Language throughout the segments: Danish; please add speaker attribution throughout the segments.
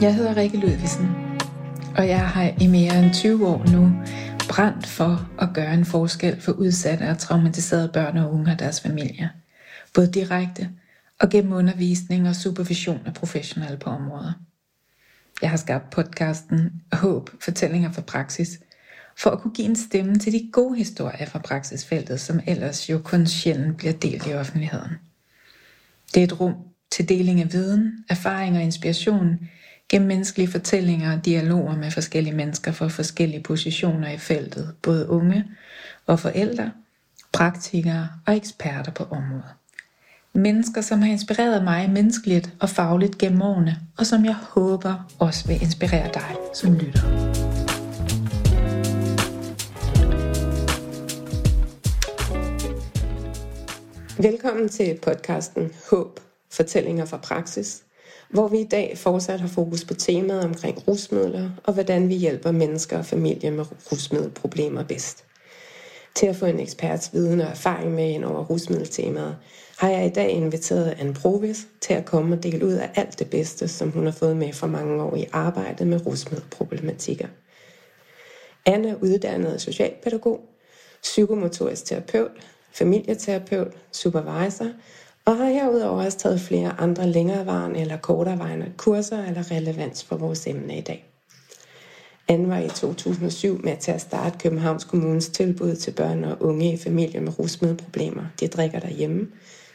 Speaker 1: Jeg hedder Rikke Ludvigsen, og jeg har i mere end 20 år nu brændt for at gøre en forskel for udsatte og traumatiserede børn og unge og deres familier. Både direkte og gennem undervisning og supervision af professionelle på området. Jeg har skabt podcasten Håb, fortællinger fra praksis, for at kunne give en stemme til de gode historier fra praksisfeltet, som ellers jo kun sjældent bliver delt i offentligheden. Det er et rum til deling af viden, erfaring og inspiration gennem menneskelige fortællinger og dialoger med forskellige mennesker fra forskellige positioner i feltet, både unge og forældre, praktikere og eksperter på området. Mennesker, som har inspireret mig menneskeligt og fagligt gennem årene, og som jeg håber også vil inspirere dig som lytter. Velkommen til podcasten Håb, fortællinger fra praksis, hvor vi i dag fortsat har fokus på temaet omkring rusmidler og hvordan vi hjælper mennesker og familier med rusmiddelproblemer bedst. Til at få en eksperts viden og erfaring med ind over rusmiddeltemaet, har jeg i dag inviteret Anne Provis til at komme og dele ud af alt det bedste, som hun har fået med fra mange år i arbejdet med rusmiddelproblematikker. Anne er uddannet socialpædagog, psykomotorisk terapeut, familieterapeut, supervisor og har herudover også taget flere andre længerevarende eller korterevarende kurser eller relevans for vores emne i dag. Anne var i 2007 med til at starte Københavns Kommunes tilbud til børn og unge i familier med rusmiddelproblemer, de drikker derhjemme,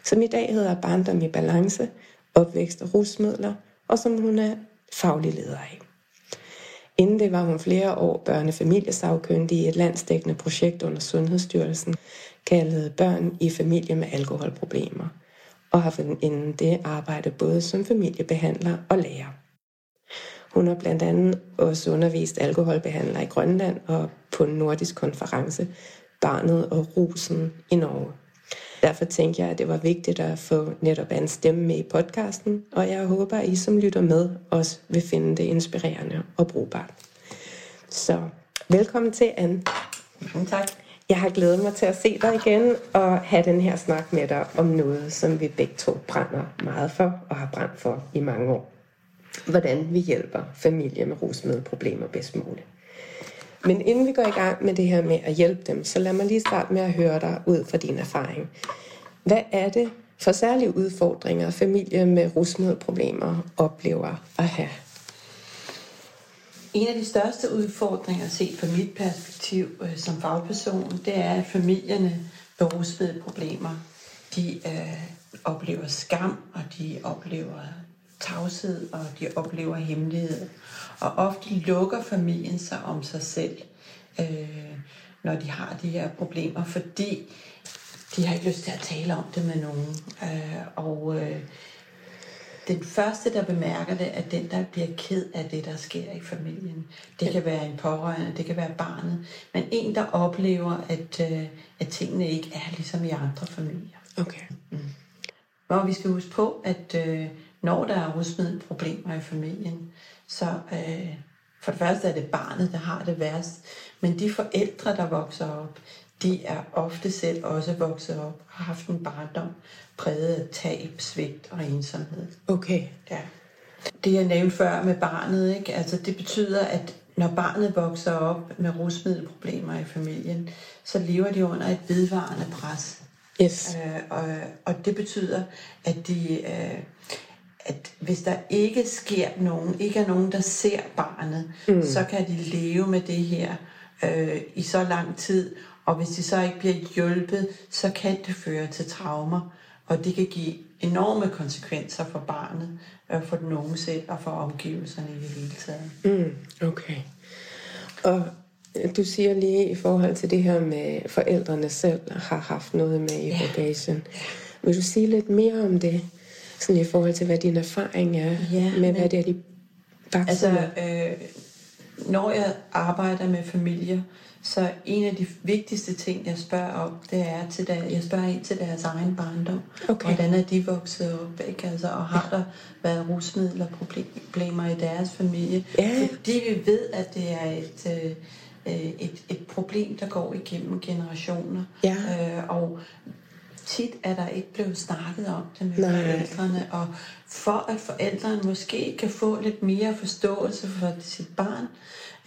Speaker 1: som i dag hedder Barndom i Balance, Opvækst og Rusmidler, og som hun er faglig leder af. Inden det var hun flere år børnefamiliesagkyndig i et landsdækkende projekt under Sundhedsstyrelsen, kaldet Børn i familie med alkoholproblemer, og har inden det arbejde både som familiebehandler og lærer. Hun har blandt andet også undervist alkoholbehandler i Grønland og på en nordisk konference, Barnet og Rusen i Norge. Derfor tænkte jeg, at det var vigtigt at få netop en stemme med i podcasten, og jeg håber, at I som lytter med også vil finde det inspirerende og brugbart. Så velkommen til, Anne.
Speaker 2: Tak.
Speaker 1: Jeg har glædet mig til at se dig igen og have den her snak med dig om noget, som vi begge to brænder meget for og har brændt for i mange år. Hvordan vi hjælper familier med rusmiddelproblemer bedst muligt. Men inden vi går i gang med det her med at hjælpe dem, så lad mig lige starte med at høre dig ud fra din erfaring. Hvad er det for særlige udfordringer, familier med rusmiddelproblemer oplever at have?
Speaker 2: En af de største udfordringer set fra mit perspektiv øh, som fagperson, det er, at familierne med problemer. de øh, oplever skam, og de oplever tavshed, og de oplever hemmelighed. Og ofte lukker familien sig om sig selv, øh, når de har de her problemer, fordi de har ikke lyst til at tale om det med nogen. Øh, og øh, den første, der bemærker det, er den, der bliver ked af det, der sker i familien. Det kan være en pårørende, det kan være barnet, men en, der oplever, at, øh, at tingene ikke er ligesom i andre familier.
Speaker 1: Okay. Mm.
Speaker 2: Og vi skal huske på, at øh, når der er rusmiddelproblemer i familien, så øh, for det første er det barnet, der har det værst, men de forældre, der vokser op, de er ofte selv også vokset op og har haft en barndom præget af tab, svigt og ensomhed.
Speaker 1: Okay.
Speaker 2: Ja. Det jeg nævnte før med barnet, ikke? Altså, det betyder, at når barnet vokser op med rusmiddelproblemer i familien, så lever de under et vedvarende pres.
Speaker 1: Yes.
Speaker 2: Øh, og, og det betyder, at de... Øh, at hvis der ikke sker nogen, ikke er nogen, der ser barnet, mm. så kan de leve med det her øh, i så lang tid. Og hvis de så ikke bliver hjulpet, så kan det føre til traumer. Og det kan give enorme konsekvenser for barnet, øh, for den unge selv og for omgivelserne i det hele taget.
Speaker 1: Mm, okay. Og du siger lige i forhold til det her med forældrene selv har haft noget med i bagagen. Vil du sige lidt mere om det? Sådan i forhold til, hvad din erfaring er
Speaker 2: ja,
Speaker 1: med, hvad det er, de bakser
Speaker 2: Altså, øh, når jeg arbejder med familier, så en af de vigtigste ting, jeg spørger om, det er til der, jeg spørger ind til deres egen barndom.
Speaker 1: Okay.
Speaker 2: Hvordan er de vokset op, ikke? Altså, og har der været rusmidler problemer i deres familie?
Speaker 1: Ja.
Speaker 2: Fordi vi ved, at det er et, øh, et, et problem, der går igennem generationer.
Speaker 1: Ja.
Speaker 2: Øh, og tit er der ikke blevet snakket om det med
Speaker 1: Nej.
Speaker 2: forældrene, og for at forældrene måske kan få lidt mere forståelse for sit barn,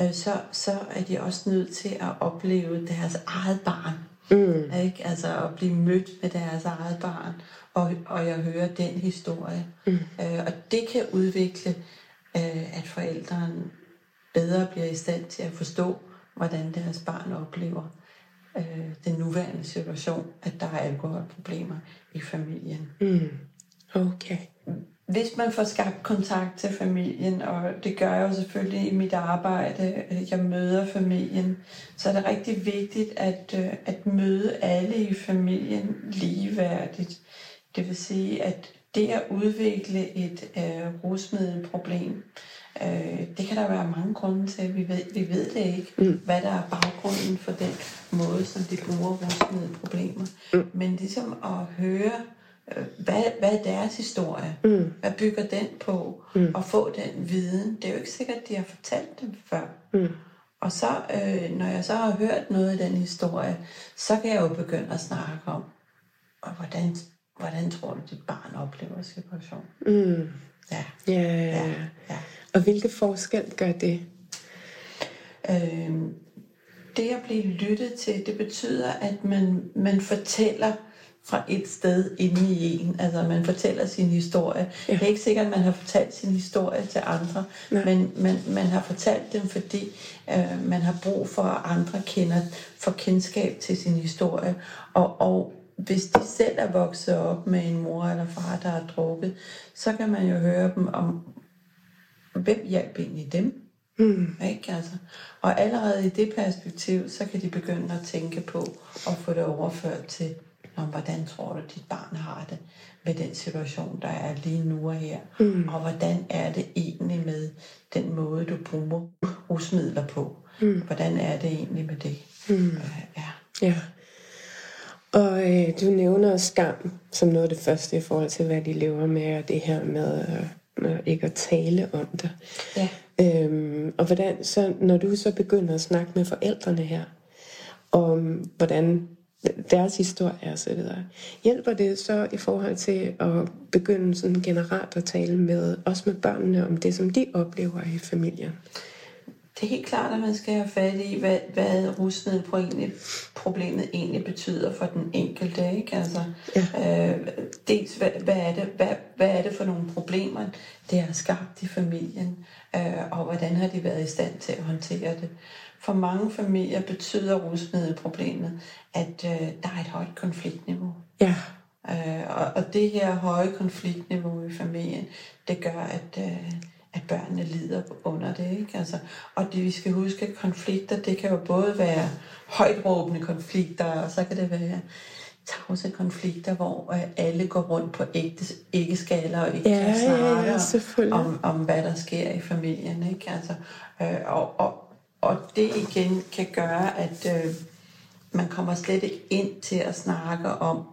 Speaker 2: øh, så, så er de også nødt til at opleve deres eget barn. Mm. Ikke? Altså at blive mødt med deres eget barn, og, og jeg hører den historie. Mm. Øh, og det kan udvikle, øh, at forældrene bedre bliver i stand til at forstå, hvordan deres barn oplever øh, den nuværende situation, at der er alkoholproblemer i familien.
Speaker 1: Mm. Okay.
Speaker 2: Hvis man får skabt kontakt til familien, og det gør jeg jo selvfølgelig i mit arbejde, øh, jeg møder familien, så er det rigtig vigtigt at, øh, at møde alle i familien ligeværdigt. Det vil sige, at det at udvikle et øh, rusmiddelproblem, øh, det kan der være mange grunde til. Vi ved, vi ved det ikke, mm. hvad der er baggrunden for den måde, som de bruger rusmiddelproblemer. Mm. Men ligesom at høre, hvad, hvad er deres historie? Mm. Hvad bygger den på? Mm. Og få den viden. Det er jo ikke sikkert, at de har fortalt dem før. Mm. Og så, øh, når jeg så har hørt noget af den historie, så kan jeg jo begynde at snakke om, og hvordan, hvordan tror du, dit barn oplever situationen?
Speaker 1: Mm.
Speaker 2: Ja.
Speaker 1: Ja,
Speaker 2: Ja,
Speaker 1: ja.
Speaker 2: ja.
Speaker 1: Og hvilke forskel gør det?
Speaker 2: Øh, det at blive lyttet til, det betyder, at man, man fortæller fra et sted inde i en. Altså, man fortæller sin historie. Ja. Det er ikke sikkert, at man har fortalt sin historie til andre,
Speaker 1: Nej.
Speaker 2: men man, man har fortalt dem, fordi øh, man har brug for, at andre kender, får kendskab til sin historie. Og, og hvis de selv er vokset op med en mor eller far, der har drukket, så kan man jo høre dem om, hvem hjalp egentlig dem?
Speaker 1: Mm.
Speaker 2: Ikke? Altså, og allerede i det perspektiv, så kan de begynde at tænke på at få det overført til, om hvordan tror du, dit barn har det med den situation, der er lige nu og her. Mm. Og hvordan er det egentlig med den måde, du bruger rusmidler på? Mm. Hvordan er det egentlig med det? Mm. Øh, ja.
Speaker 1: Ja. Og øh, du nævner skam som noget af det første i forhold til, hvad de lever med, og det her med, øh, ikke at tale om det.
Speaker 2: Ja.
Speaker 1: Øhm, og hvordan, så, når du så begynder at snakke med forældrene her, om hvordan deres historie og så videre, hjælper det så i forhold til at begynde sådan generelt at tale med, også med børnene, om det, som de oplever i familien?
Speaker 2: Det er helt klart, at man skal have fat i, hvad, hvad rusmiddelproblemet egentlig betyder for den enkelte. Ikke? Altså, ja. øh, dels, hvad, hvad, er det, hvad, hvad er det for nogle problemer, det har skabt i familien, øh, og hvordan har de været i stand til at håndtere det. For mange familier betyder rusmiddelproblemet, at øh, der er et højt konfliktniveau.
Speaker 1: Ja.
Speaker 2: Øh, og, og det her høje konfliktniveau i familien, det gør, at, øh, at børnene lider under det. Ikke? Altså, og det vi skal huske, at konflikter, det kan jo både være højt råbende konflikter, og så kan det være tavse konflikter, hvor øh, alle går rundt på ægte, æggeskaller og ikke
Speaker 1: Ja, ja, ja, selvfølgelig.
Speaker 2: om, om, hvad der sker i familien. Ikke? Altså, øh, og, og, og det igen kan gøre, at øh, man kommer slet ikke ind til at snakke om,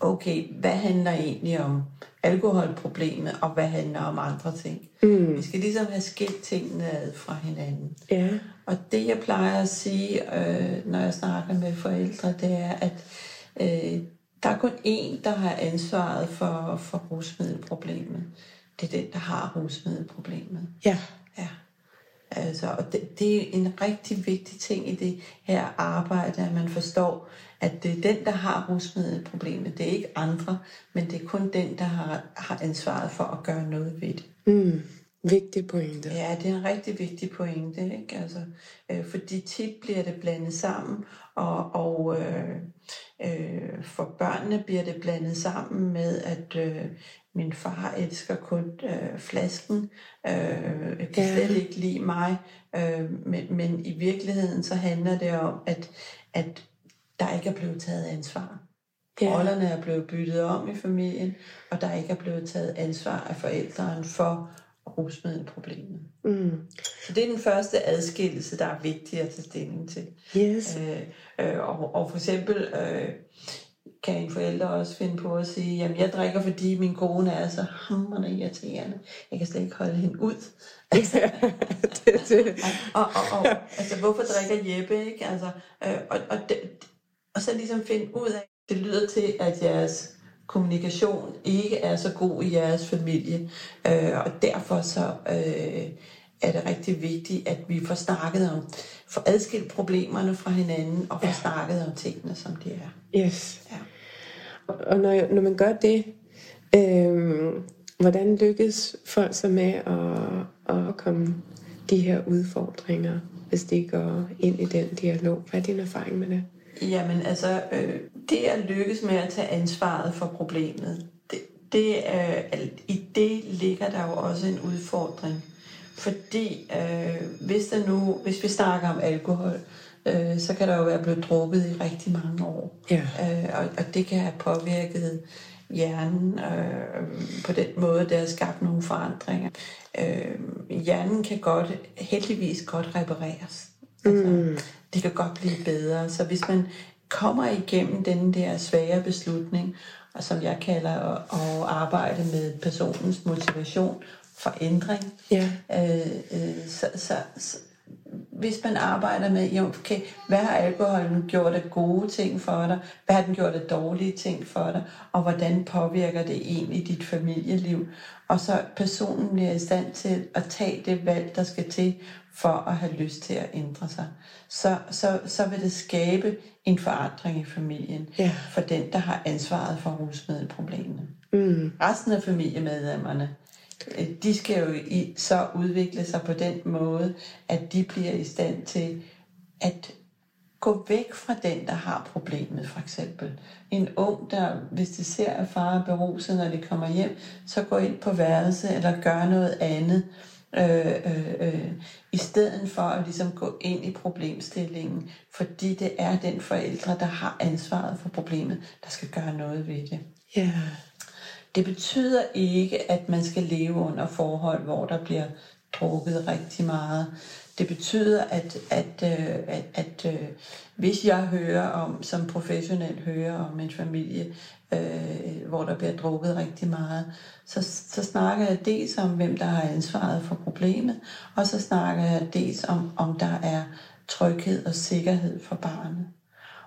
Speaker 2: okay, hvad handler egentlig om alkoholproblemet, og hvad handler om andre ting. Mm. Vi skal ligesom have skilt tingene ad fra hinanden.
Speaker 1: Ja.
Speaker 2: Og det, jeg plejer at sige, øh, når jeg snakker med forældre, det er, at øh, der er kun én, der har ansvaret for, for rusmiddelproblemet. Det er den, der har rusmiddelproblemet.
Speaker 1: Ja.
Speaker 2: Altså, og det, det er en rigtig vigtig ting i det her arbejde, at man forstår, at det er den, der har rusmiddelproblemet. Det er ikke andre, men det er kun den, der har, har ansvaret for at gøre noget ved det.
Speaker 1: Mm. Vigtig pointe.
Speaker 2: Ja, det er en rigtig vigtig pointe, ikke? Altså, øh, fordi tit bliver det blandet sammen, og, og øh, øh, for børnene bliver det blandet sammen med, at øh, min far elsker kun øh, flasken, øh, kan
Speaker 1: Ja.
Speaker 2: slet ikke lide mig, øh, men, men i virkeligheden så handler det om, at, at der ikke er blevet taget ansvar.
Speaker 1: Ja.
Speaker 2: Rollerne er blevet byttet om i familien, og der ikke er blevet taget ansvar af forældrene for rusmiddelproblemet.
Speaker 1: Mm.
Speaker 2: Så det er den første adskillelse, der er vigtig at tage stilling til.
Speaker 1: Yes.
Speaker 2: Øh, øh, og, og for eksempel øh, kan en forælder også finde på at sige, jamen jeg drikker, fordi min kone er så hammerende irriterende. Jeg kan slet ikke holde hende ud. Altså,
Speaker 1: det, det.
Speaker 2: og, og, og, altså, hvorfor drikker Jeppe, ikke? Altså, øh, og, og, det, og så ligesom finde ud af, Det lyder til, at jeres kommunikation ikke er så god i jeres familie, øh, og derfor så øh, er det rigtig vigtigt, at vi får snakket om, får adskilt problemerne fra hinanden, og får ja. snakket om tingene, som de er.
Speaker 1: Yes. Ja. Og når, når man gør det, øh, hvordan lykkes folk så med at, at komme de her udfordringer, hvis de går ind i den dialog? Hvad er din erfaring med det?
Speaker 2: Jamen altså, øh, det at lykkes med at tage ansvaret for problemet, det, det, øh, i det ligger der jo også en udfordring. Fordi øh, hvis, der nu, hvis vi snakker om alkohol, øh, så kan der jo være blevet drukket i rigtig mange år. Ja. Øh, og, og det kan have påvirket hjernen øh, på den måde, der har skabt nogle forandringer. Øh, hjernen kan godt, heldigvis godt repareres. Altså, mm. Det kan godt blive bedre. Så hvis man kommer igennem den der svære beslutning, og som jeg kalder at, at arbejde med personens motivation for ændring, ja. øh, øh, så, så, så hvis man arbejder med, jo, okay, hvad har alkoholen gjort af gode ting for dig? Hvad har den gjort af dårlige ting for dig? Og hvordan påvirker det egentlig dit familieliv? Og så personen bliver i stand til at tage det valg, der skal til for at have lyst til at ændre sig. Så, så, så vil det skabe en forandring i familien ja. for den, der har ansvaret for rusmiddelproblemene. Mm. Resten af familiemedlemmerne, de skal jo i, så udvikle sig på den måde, at de bliver i stand til at gå væk fra den, der har problemet, for eksempel. En ung, der, hvis de ser, at far er beruset, når de kommer hjem, så går ind på værelse eller gør noget andet, øh, øh, øh, i stedet for at ligesom gå ind i problemstillingen, fordi det er den forældre, der har ansvaret for problemet, der skal gøre noget ved det. Ja. Yeah. Det betyder ikke, at man skal leve under forhold, hvor der bliver drukket rigtig meget. Det betyder, at, at, øh, at, at, at hvis jeg hører om, som professionel hører om en familie, øh, hvor der bliver drukket rigtig meget, så, så snakker jeg dels om, hvem der har ansvaret for problemet, og så snakker jeg dels om, om der er tryghed og sikkerhed for barnet.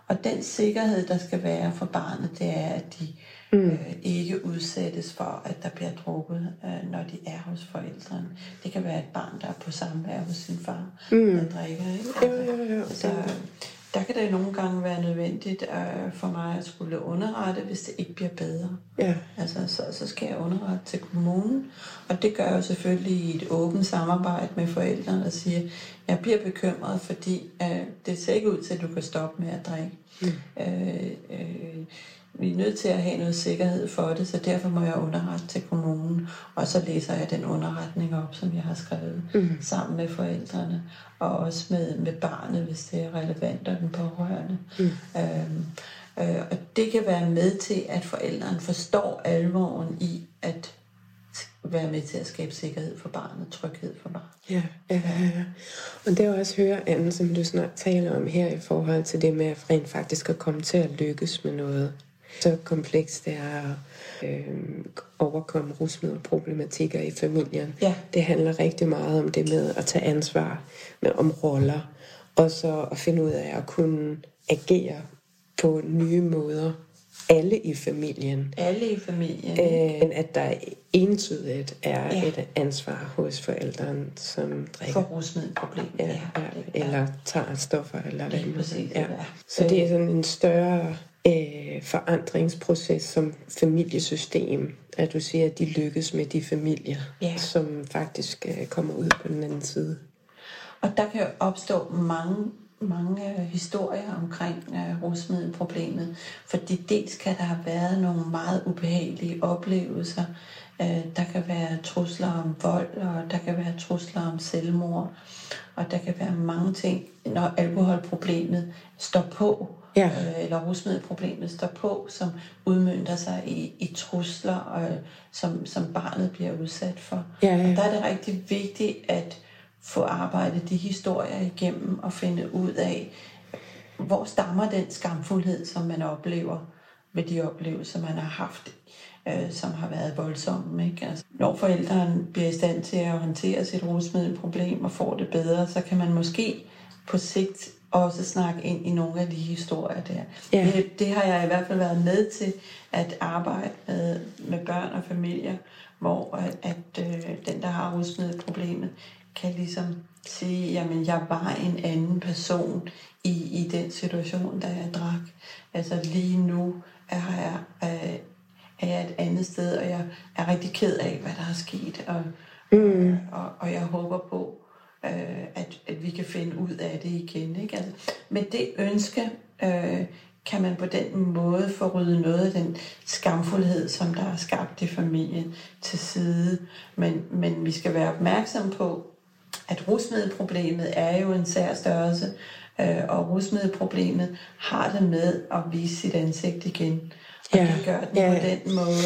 Speaker 2: Og den sikkerhed, der skal være for barnet, det er, at de mm. øh, ikke udsættes for, at der bliver drukket, øh, når de er hos forældrene. Det kan være et barn, der er på samvær hos sin far, mm. der drikker. Ikke? Altså, jo, jo, jo. Så, der kan det nogle gange være nødvendigt øh, for mig at skulle underrette, hvis det ikke bliver bedre. Ja. Altså, så, så skal jeg underrette til kommunen, og det gør jeg jo selvfølgelig i et åbent samarbejde med forældrene, og siger, jeg bliver bekymret, fordi øh, det ser ikke ud til, at du kan stoppe med at drikke. Mm. Øh, øh, vi er nødt til at have noget sikkerhed for det, så derfor må jeg underrette til kommunen, og så læser jeg den underretning op, som jeg har skrevet mm. sammen med forældrene, og også med, med barnet, hvis det er relevant, og den pårørende. Mm. Øhm, øh, og det kan være med til, at forældrene forstår alvoren i at være med til at skabe sikkerhed for barnet, tryghed for barnet.
Speaker 1: Ja, ja, ja. ja. Og det er også høre, Anne, som du snart taler om her i forhold til det med at rent faktisk at komme til at lykkes med noget så komplekst det er at øh, overkomme rusmiddelproblematikker i familien. Ja. Det handler rigtig meget om det med at tage ansvar med, om roller, og så at finde ud af at kunne agere på nye måder. Alle i familien.
Speaker 2: Alle i familien.
Speaker 1: Øh, at der entydigt er ja. et ansvar hos forældrene, som drikker.
Speaker 2: For rusmiddelproblemer. Ja, ja,
Speaker 1: ja, eller tager stoffer, eller hvad det ja. Så det er sådan en større øh, forandringsproces som familiesystem, at du siger, at de lykkes med de familier, ja. som faktisk øh, kommer ud på den anden side.
Speaker 2: Og der kan jo opstå mange mange øh, historier omkring øh, rusmiddelproblemet, fordi dels kan der have været nogle meget ubehagelige oplevelser. Øh, der kan være trusler om vold, og der kan være trusler om selvmord, og der kan være mange ting, når alkoholproblemet står på ja. øh, eller rusmiddelproblemet står på, som udmyndter sig i, i trusler, øh, som, som barnet bliver udsat for. Ja, ja. Og der er det rigtig vigtigt at få arbejdet de historier igennem og finde ud af, hvor stammer den skamfuldhed, som man oplever ved de oplevelser, man har haft, øh, som har været voldsomme. Ikke? Altså, når forældrene bliver i stand til at håndtere sit rusmiddelproblem og får det bedre, så kan man måske på sigt også snakke ind i nogle af de historier der.
Speaker 1: Ja.
Speaker 2: Det, det har jeg i hvert fald været med til at arbejde med, med børn og familier, hvor at, at øh, den, der har rusmiddelproblemet, kan ligesom sige, jamen jeg var en anden person i, i den situation, da jeg drak. Altså lige nu er jeg, øh, er jeg et andet sted, og jeg er rigtig ked af, hvad der er sket. Og, mm. og, og jeg håber på, øh, at, at vi kan finde ud af det igen. Ikke? Altså, med det ønske øh, kan man på den måde få ryddet noget af den skamfuldhed, som der er skabt i familien, til side. Men, men vi skal være opmærksom på, at rusmiddelproblemet er jo en sær størrelse, øh, og rusmiddelproblemet har det med at vise sit ansigt igen. Og
Speaker 1: Ja,
Speaker 2: det gør den
Speaker 1: ja.
Speaker 2: på den måde,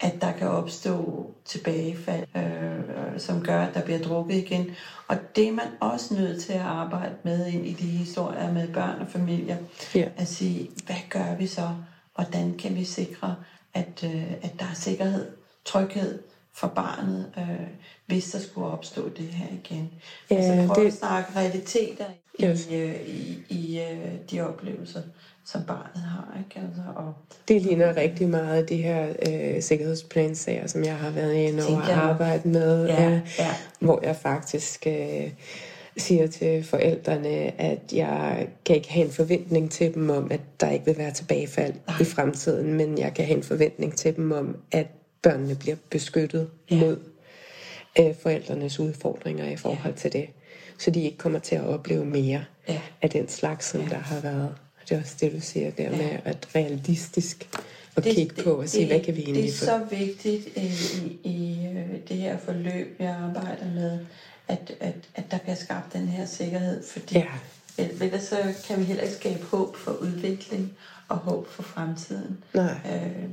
Speaker 2: at der kan opstå tilbagefald, øh, som gør, at der bliver drukket igen. Og det er man også nødt til at arbejde med ind i de historier med børn og familier.
Speaker 1: Ja.
Speaker 2: At sige, hvad gør vi så? Hvordan kan vi sikre, at, øh, at der er sikkerhed, tryghed for barnet, øh, hvis der skulle opstå det her igen?
Speaker 1: Ja,
Speaker 2: altså prøv
Speaker 1: det-
Speaker 2: at snakke realiteter i,
Speaker 1: Yes.
Speaker 2: øh, i, i øh, de oplevelser, som barnet har. Ikke? Altså, og,
Speaker 1: Det ligner rigtig meget de her øh, sikkerhedsplansager, som jeg har været inde og
Speaker 2: nok.
Speaker 1: arbejde med.
Speaker 2: Ja, ja.
Speaker 1: Hvor jeg faktisk øh, siger til forældrene, at jeg kan ikke have en forventning til dem om, at der ikke vil være tilbagefald i fremtiden, men jeg kan have en forventning til dem om, at børnene bliver beskyttet
Speaker 2: Ja.
Speaker 1: mod øh, forældrenes udfordringer i forhold til det. Så de ikke kommer til at opleve mere
Speaker 2: Ja.
Speaker 1: af den slags, som der har været. Det er også det, du siger der med, at realistisk at
Speaker 2: Det-
Speaker 1: kigge på og sige, hvad kan vi
Speaker 2: Det
Speaker 1: egentlig
Speaker 2: er
Speaker 1: få?
Speaker 2: så vigtigt øh, i, i øh, det her forløb, jeg arbejder med, at, at, at der bliver skabt den her sikkerhed, fordi
Speaker 1: Ja.
Speaker 2: ellers så kan vi heller ikke skabe håb for udvikling og håb for fremtiden.
Speaker 1: Nej.
Speaker 2: Øh,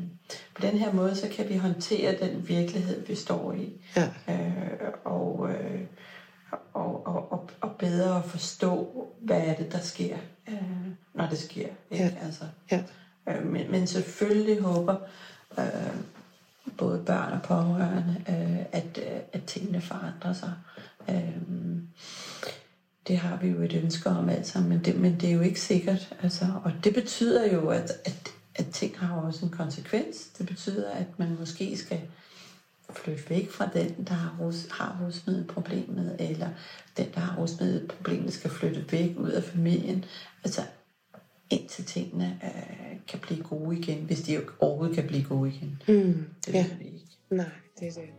Speaker 2: på den her måde, så kan vi håndtere den virkelighed, vi står i.
Speaker 1: Ja.
Speaker 2: Øh, og, øh, og, og, og, og bedre at forstå, hvad er det, der sker, øh, når det sker. Ikke?
Speaker 1: Ja.
Speaker 2: Altså,
Speaker 1: Ja.
Speaker 2: øh, men, men selvfølgelig håber øh, både børn og pårørende, øh, at, øh, at tingene forandrer sig. Øh, det har vi jo et ønske om alt sammen, men det, men det er jo ikke sikkert. Altså, og det betyder jo, at, at, at ting har også en konsekvens. Det betyder, at man måske skal flytte væk fra den, der har, rus, har rusmiddelproblemet, eller den, der har rusmiddelproblemet, skal flytte væk ud af familien. Altså, indtil tingene øh, kan blive gode igen, hvis de overhovedet kan blive gode igen.
Speaker 1: Mm.
Speaker 2: Det
Speaker 1: Ja.
Speaker 2: ved vi ikke.
Speaker 1: Nej, det er det.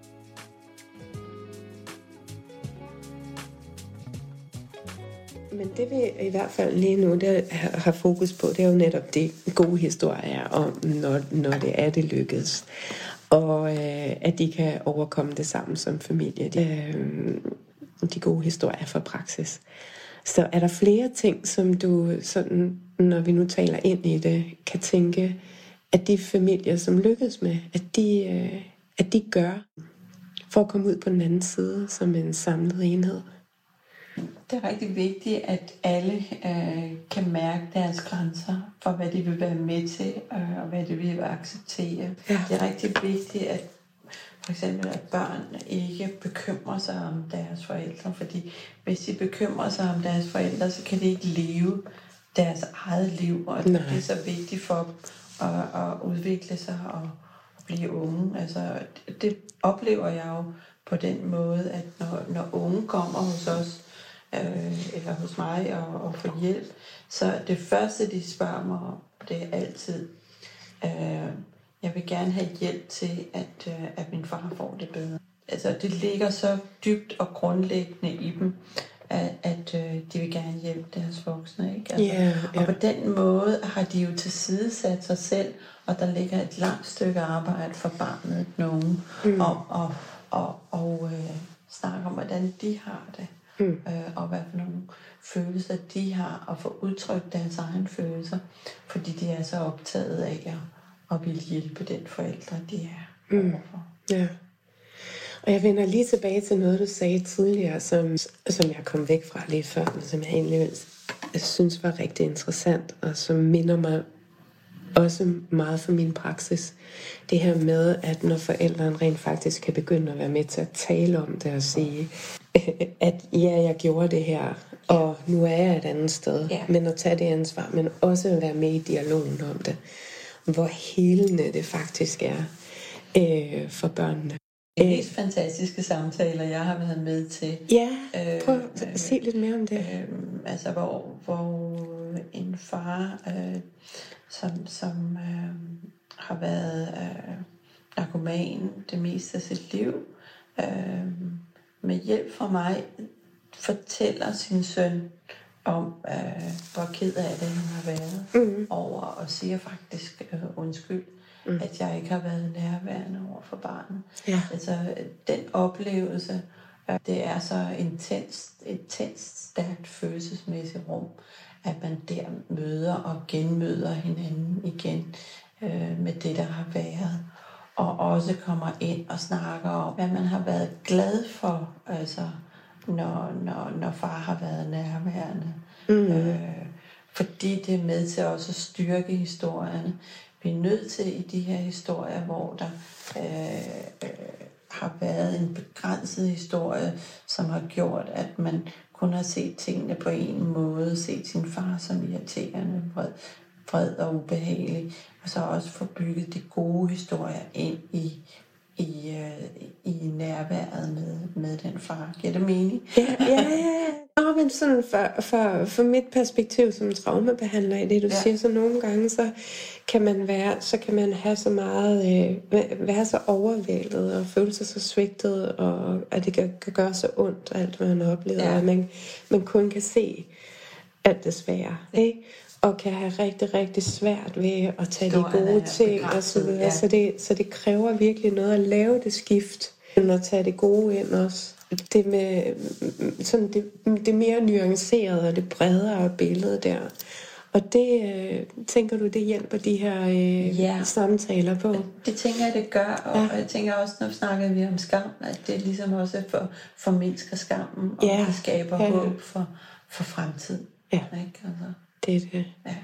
Speaker 1: Men det vi i hvert fald lige nu der har fokus på, det er jo netop de gode historier om, når, når det er, det lykkes. Og øh, at de kan overkomme det sammen som familie. De, øh, de gode historier fra praksis. Så er der flere ting, som du, sådan, når vi nu taler ind i det, kan tænke, at de familier, som lykkes med, at de, øh, at de gør, for at komme ud på den anden side som en samlet enhed?
Speaker 2: Det er rigtig vigtigt, at alle øh, kan mærke deres grænser for, hvad de vil være med til, øh, og hvad de vil acceptere.
Speaker 1: Ja.
Speaker 2: Det er rigtig vigtigt, at for eksempel, at børn ikke bekymrer sig om deres forældre, fordi hvis de bekymrer sig om deres forældre, så kan de ikke leve deres eget liv, og
Speaker 1: Nej.
Speaker 2: det er så vigtigt for dem at, at udvikle sig og blive unge. Altså, det, det oplever jeg jo på den måde, at når, når unge kommer hos os, øh, eller hos mig og, og får hjælp, så det første, de spørger mig om, det er altid, øh, jeg vil gerne have hjælp til, at, øh, at min far får det bedre. Altså, det ligger så dybt og grundlæggende i dem, at, at øh, de vil gerne hjælpe deres voksne. Ikke? Altså,
Speaker 1: Ja, ja.
Speaker 2: Og på den måde har de jo tilsidesat sig selv, og der ligger et langt stykke arbejde for barnet, nogen, mm. om at og, og, øh, snakke om, hvordan de har det. Mm. Øh, og hvad for nogle følelser de har, og få udtrykt deres egne følelser, fordi de er så optaget af at, at ville hjælpe den forældre, de er mm. overfor.
Speaker 1: Ja. Og jeg vender lige tilbage til noget, du sagde tidligere, som, som jeg kom væk fra lige før, men som jeg egentlig synes var rigtig interessant, og som minder mig også meget for min praksis. Det her med, at når forældrene rent faktisk kan begynde at være med til at tale om det og sige, at ja, jeg gjorde det her, og nu er jeg et andet sted.
Speaker 2: Ja.
Speaker 1: Men at tage det ansvar, men også at være med i dialogen om det. Hvor helende det faktisk er øh, for børnene.
Speaker 2: De mest fantastiske samtaler, jeg har været med til.
Speaker 1: Ja,
Speaker 2: Øh,
Speaker 1: prøv at se lidt mere om det.
Speaker 2: Øh, altså, hvor, hvor en far, øh, som, som øh, har været øh, narkoman det meste af sit liv, øh, med hjælp fra mig, fortæller sin søn om, øh, hvor ked af det han har været mm. over, og siger faktisk øh, undskyld, mm. at jeg ikke har været nærværende over for barnet.
Speaker 1: Ja.
Speaker 2: Altså, den oplevelse, øh, det er så intenst, intenst stærkt følelsesmæssigt rum, at man der møder og genmøder hinanden igen øh, med det, der har været. Og også kommer ind og snakker om, hvad man har været glad for, altså, når, når, når far har været nærværende. Mm. Øh, fordi det er med til også at styrke historierne. Vi er nødt til i de her historier, hvor der øh, øh, har været en begrænset historie, som har gjort, at man kun har set tingene på en måde, set sin far som irriterende, vred, vred og ubehagelig, og så også få bygget de gode historier ind i, i, øh, i nærværet med, med den far. Giver det mening?
Speaker 1: Ja, ja, ja. Nå, men sådan for, for, for mit perspektiv som traumebehandler i det, du
Speaker 2: Ja.
Speaker 1: siger, så nogle gange, så kan man være, så kan man have så meget, øh, væ- være så overvældet og føle sig så svigtet, og at det kan, kan gøre så ondt, alt hvad man oplever,
Speaker 2: Ja.
Speaker 1: at man, man kun kan se alt det svære, ikke? Og kan have rigtig, rigtig svært ved at tage de
Speaker 2: Historien
Speaker 1: gode ting og så videre.
Speaker 2: ja.
Speaker 1: Så, det, så det kræver virkelig noget at lave det skift, end at tage det gode ind også. Det med mm, sådan det, det mere nuancerede og det bredere billede der. Og det, øh, tænker du, det hjælper de her øh,
Speaker 2: Ja.
Speaker 1: samtaler på?
Speaker 2: Det tænker jeg, det gør, og ja. jeg tænker også, når snakker vi om skam, at det ligesom også for, formindsker skammen, og
Speaker 1: Ja.
Speaker 2: det skaber
Speaker 1: Ja.
Speaker 2: håb for, for fremtiden.
Speaker 1: Ja.
Speaker 2: Ikke? Altså,
Speaker 1: Det er det.
Speaker 2: ja.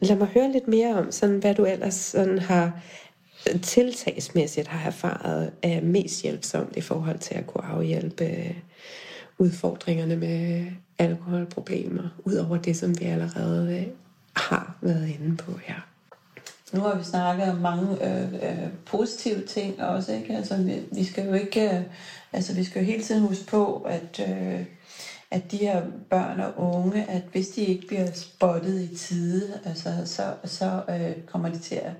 Speaker 1: Lad mig høre lidt mere om, sådan, hvad du ellers sådan har tiltagsmæssigt har erfaret er mest hjælpsomt i forhold til at kunne afhjælpe øh, udfordringerne med alkoholproblemer, udover det, som vi allerede øh, har været inde på her.
Speaker 2: Nu har vi snakket om mange øh, øh, positive ting også, ikke? Altså, vi, vi skal jo ikke, øh, altså vi skal jo hele tiden huske på, at, øh, at de her børn og unge, at hvis de ikke bliver spottet i tide, altså, så, så øh, kommer de til at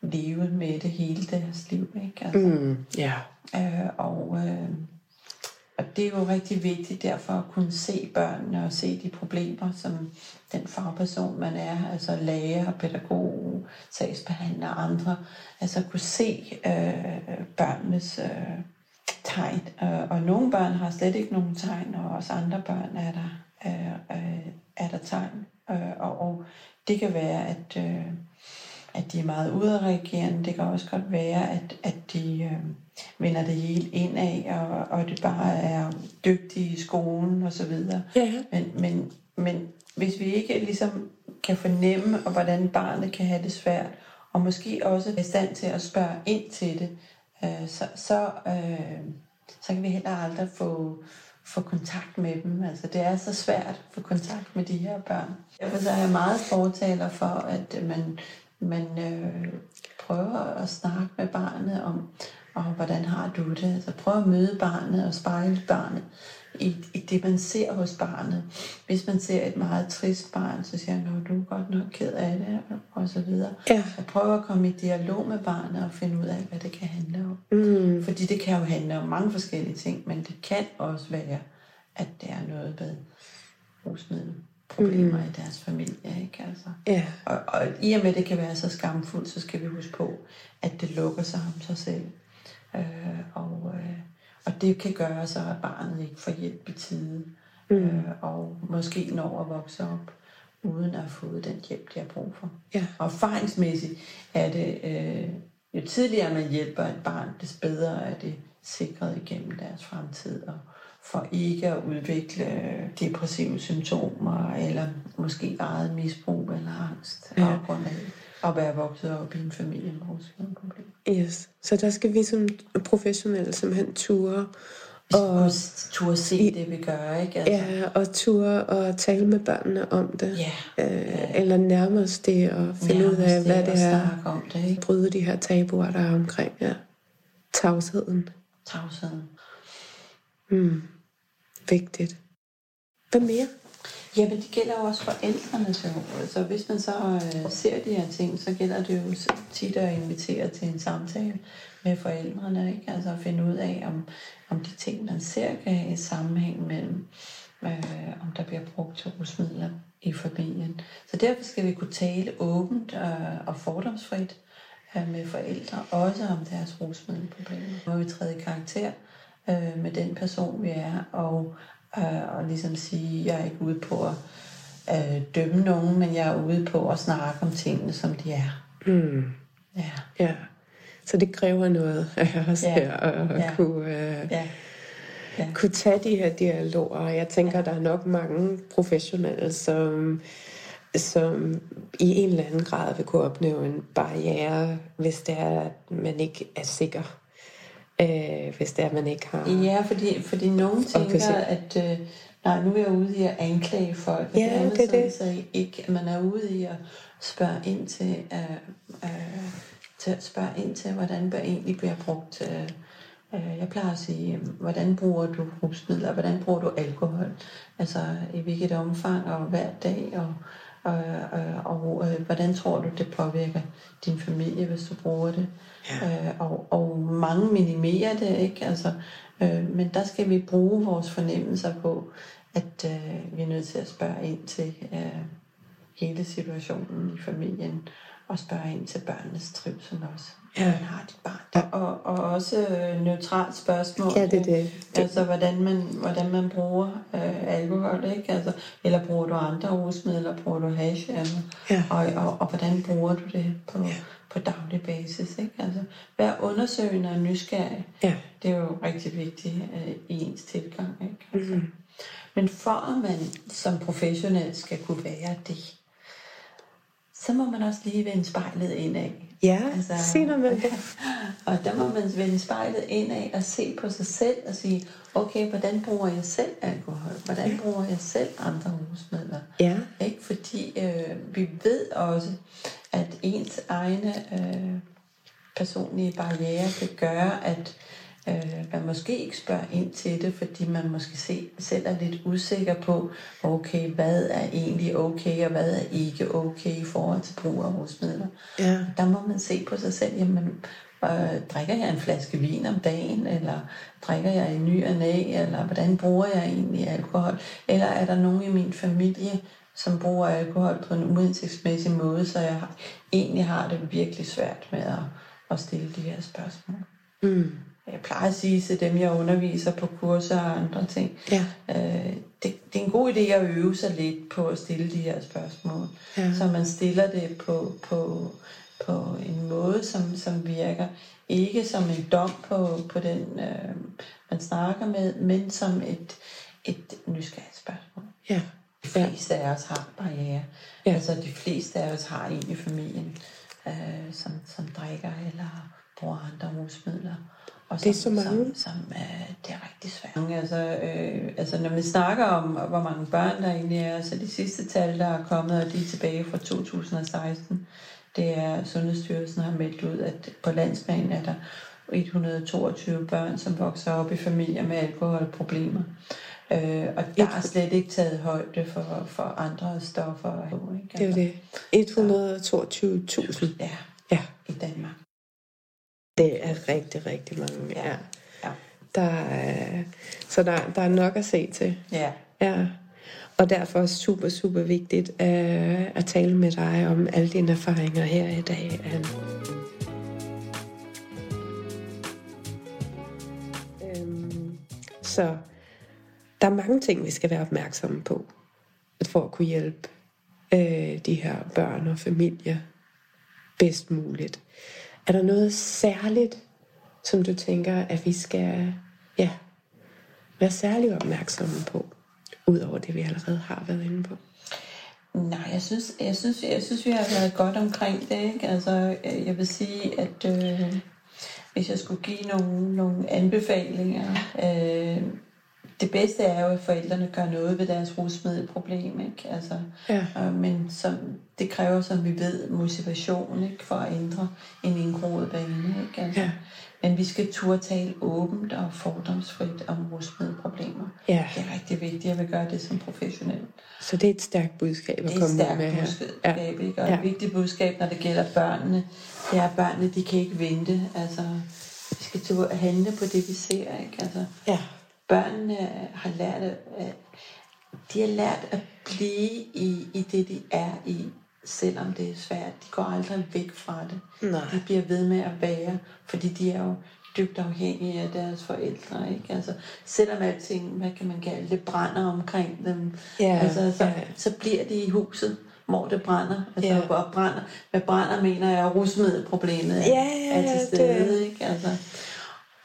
Speaker 2: leve med det hele deres liv, ikke? Altså,
Speaker 1: Mm, ja.
Speaker 2: Øh, og, øh, og det er jo rigtig vigtigt derfor at kunne se børnene og se de problemer, som den fagperson, man er, altså læger, pædagog, sagsbehandler og andre, altså kunne se øh, børnenes øh, tegn. Øh, og nogle børn har slet ikke nogen tegn, og også andre børn er der, øh, øh, er der tegn. Og, og det kan være, at... Øh, at de er meget udadreagerende. Det kan også godt være, at, at de øh, vender det hele indad, og, og det bare er dygtige i skolen og så videre.
Speaker 1: Ja.
Speaker 2: Men, men, men hvis vi ikke ligesom kan fornemme, og hvordan barnet kan have det svært, og måske også er i stand til at spørge ind til det, øh, så, så, øh, så kan vi heller aldrig få, få kontakt med dem. Altså, det er så svært at få kontakt med de her børn. Derfor så er jeg meget fortaler for, at man, man øh, prøver at snakke med barnet om, og hvordan har du det? Altså prøv at møde barnet og spejle barnet i, i det, man ser hos barnet. Hvis man ser et meget trist barn, så siger man, du er godt nok ked af det, og så videre.
Speaker 1: Ja.
Speaker 2: Jeg prøver at komme i dialog med barnet og finde ud af, hvad det kan handle om.
Speaker 1: Mm,
Speaker 2: Fordi det kan jo handle om mange forskellige ting, men det kan også være, at det er noget med rusmiddelproblemer mm. i deres familie. Ikke? Altså.
Speaker 1: ja.
Speaker 2: Og, og i og med, at det kan være så skamfuldt, så skal vi huske på, at det lukker sig om sig selv. Øh, og, øh, og det kan gøre så, at barnet ikke får hjælp i tide. Mm. Øh, og måske når at vokse op, uden at have fået den hjælp, de har brug for.
Speaker 1: Ja.
Speaker 2: Og erfaringsmæssigt er det, øh, jo tidligere man hjælper et barn, des bedre er det sikret igennem deres fremtid. Og for ikke at udvikle depressive symptomer, eller måske eget misbrug eller angst,
Speaker 1: Ja.
Speaker 2: ja. At være vokset op i en familie med rusmiddelproblemer.
Speaker 1: Yes. Så der skal vi som professionelle simpelthen ture
Speaker 2: og turde se i, det, vi gør, ikke?
Speaker 1: Altså. Ja, og turde og tale med børnene om det.
Speaker 2: Ja.
Speaker 1: Øh, eller nærmest det, og finde nærmest ud af, hvad det, det er.
Speaker 2: Om det, ikke?
Speaker 1: Bryde de her tabuer, der er omkring ja. tavsheden.
Speaker 2: Tavsheden.
Speaker 1: Mm. Vigtigt. Hvad mere?
Speaker 2: Ja, men det gælder jo også forældrene. Så, så hvis man så øh, ser de her ting, så gælder det jo tit at invitere til en samtale med forældrene. Ikke? Altså at finde ud af, om, om de ting, man ser, kan have et sammenhæng mellem, øh, om der bliver brugt rusmidler i familien. Så derfor skal vi kunne tale åbent øh, og fordomsfrit øh, med forældre, også om deres rusmiddelproblemer. Nu vi træder i karakter øh, med den person, vi er, og øh, og ligesom sige, jeg er ikke ude på at øh, dømme nogen, men jeg er ude på at snakke om tingene, som de er.
Speaker 1: Mm.
Speaker 2: Ja.
Speaker 1: ja. Så det kræver noget af os ja. her, at ja. kunne, øh, ja. Ja. kunne tage de her dialoger. Jeg tænker, ja. der er nok mange professionelle, som som i en eller anden grad vil kunne opleve en barriere, hvis det er, at man ikke er sikker øh, hvis det er, man ikke har...
Speaker 2: Ja, fordi, fordi nogen tænker, at øh, nej, nu er jeg ude i at anklage folk.
Speaker 1: Ja, det, er det.
Speaker 2: Så ikke, at man er ude i at spørge ind til, øh, øh, til spørge ind til, hvordan det egentlig bliver brugt. Øh, øh, jeg plejer at sige, øh, hvordan bruger du rusmidler, hvordan bruger du alkohol? Altså i hvilket omfang og hver dag, og, og, og, og øh, hvordan tror du, det påvirker din familie, hvis du bruger det? Ja. Øh, og, og mange minimerer det, ikke? Altså, øh, men der skal vi bruge vores fornemmelser på, at øh, vi er nødt til at spørge ind til øh, hele situationen i familien, og spørge ind til børnenes trivsel også. Ja. Hvordan har dit barn Ja. Og, og også øh, neutralt spørgsmål.
Speaker 1: Ja, det er det.
Speaker 2: Altså, hvordan man, hvordan man bruger øh, alkohol, ikke? Altså, eller bruger du andre rusmidler, bruger du hash, altså, ja. og, og, og, hvordan bruger du det på, ja på daglig basis. Ikke? Altså, vær undersøgende og nysgerrig. Ja. Det er jo rigtig vigtigt uh, i ens tilgang. Ikke? Altså. Mm-hmm. Men for at man som professionel skal kunne være det, så må man også lige vende spejlet indad.
Speaker 1: Ja, altså, sig noget med det.
Speaker 2: Og der må man vende spejlet indad og se på sig selv og sige, okay, hvordan bruger jeg selv alkohol? Hvordan bruger jeg selv andre rusmidler?
Speaker 1: Ja.
Speaker 2: Ikke? Fordi øh, vi ved også, at ens egne øh, personlige barriere kan gøre, at øh, man måske ikke spørger ind til det, fordi man måske se, selv er lidt usikker på, okay, hvad er egentlig okay, og hvad er ikke okay i forhold til brug af rusmidler. Ja. Der må man se på sig selv, jamen, øh, drikker jeg en flaske vin om dagen, eller drikker jeg en ny og næ, eller hvordan bruger jeg egentlig alkohol, eller er der nogen i min familie, som bruger alkohol på en uhensigtsmæssig måde, så jeg egentlig har det virkelig svært med at, at stille de her spørgsmål. Mm. Jeg plejer at sige til dem, jeg underviser på kurser og andre ting, ja. øh, det, det er en god idé at øve sig lidt på at stille de her spørgsmål. Ja. Så man stiller det på, på, på en måde, som, som virker ikke som en dom på, på den, øh, man snakker med, men som et, et nysgerrigt spørgsmål.
Speaker 1: Ja.
Speaker 2: De fleste af os har barriere. Ja. Altså de fleste af os har en i familien, øh, som, som drikker eller bruger andre rusmidler. Og
Speaker 1: det er så mange.
Speaker 2: Som, som øh, det er rigtig svært. Altså, øh, altså når vi snakker om, hvor mange børn der egentlig er, så de sidste tal, der er kommet, og de er tilbage fra 2016, det er, Sundhedsstyrelsen har meldt ud, at på landsplan er der 122 børn, som vokser op i familier med alkoholproblemer. Øh, og der er slet ikke taget højde for, for andre stoffer. Ikke?
Speaker 1: Det er det. 122.000.
Speaker 2: Ja,
Speaker 1: ja,
Speaker 2: i Danmark.
Speaker 1: Det er rigtig, rigtig mange. Ja. ja. ja. Der er, så der, der er nok at se til.
Speaker 2: Ja.
Speaker 1: ja. Og derfor er super, super vigtigt at, at tale med dig om alle dine erfaringer her i dag, Anne. Øhm, så der er mange ting, vi skal være opmærksomme på, for at kunne hjælpe øh, de her børn og familier bedst muligt. Er der noget særligt, som du tænker, at vi skal ja, være særlig opmærksomme på, udover det, vi allerede har været inde på?
Speaker 2: Nej, jeg synes, jeg synes, jeg synes vi har været godt omkring det. Ikke? Altså, øh, jeg vil sige, at øh, hvis jeg skulle give nogle, nogle anbefalinger, øh, det bedste er jo, at forældrene gør noget ved deres rusmiddelproblem, ikke? Altså,
Speaker 1: Ja.
Speaker 2: øh, men som, det kræver, som vi ved, motivation ikke? for at ændre en indgroet vane. Ikke? Altså,
Speaker 1: Ja.
Speaker 2: Men vi skal turde tale åbent og fordomsfrit om rusmiddelproblemer.
Speaker 1: Ja.
Speaker 2: Det er rigtig vigtigt, at vi gør det som professionel.
Speaker 1: Så det er et stærkt budskab at
Speaker 2: Det er et
Speaker 1: komme
Speaker 2: stærkt
Speaker 1: med her.
Speaker 2: budskab,
Speaker 1: Ja.
Speaker 2: ikke? og
Speaker 1: Ja.
Speaker 2: et vigtigt budskab, når det gælder børnene, det er, at børnene de kan ikke vente. Altså, vi skal turde handle på det, vi ser. Ikke? Altså,
Speaker 1: Ja.
Speaker 2: Børnene har lært at, at de har lært at blive i, i det, de er i, selvom det er svært. De går aldrig væk fra det.
Speaker 1: Nej.
Speaker 2: De bliver ved med at være, fordi de er jo dybt afhængige af deres forældre. Ikke? Altså, selvom alting, hvad kan man kalde det, brænder omkring dem,
Speaker 1: Ja,
Speaker 2: altså, så,
Speaker 1: ja.
Speaker 2: så bliver de i huset, hvor det brænder. Altså,
Speaker 1: Ja.
Speaker 2: hvor brænder, hvad brænder, mener jeg, rusmiddelproblemet er,
Speaker 1: Ja,
Speaker 2: er til
Speaker 1: det-
Speaker 2: stede. Ikke? Altså,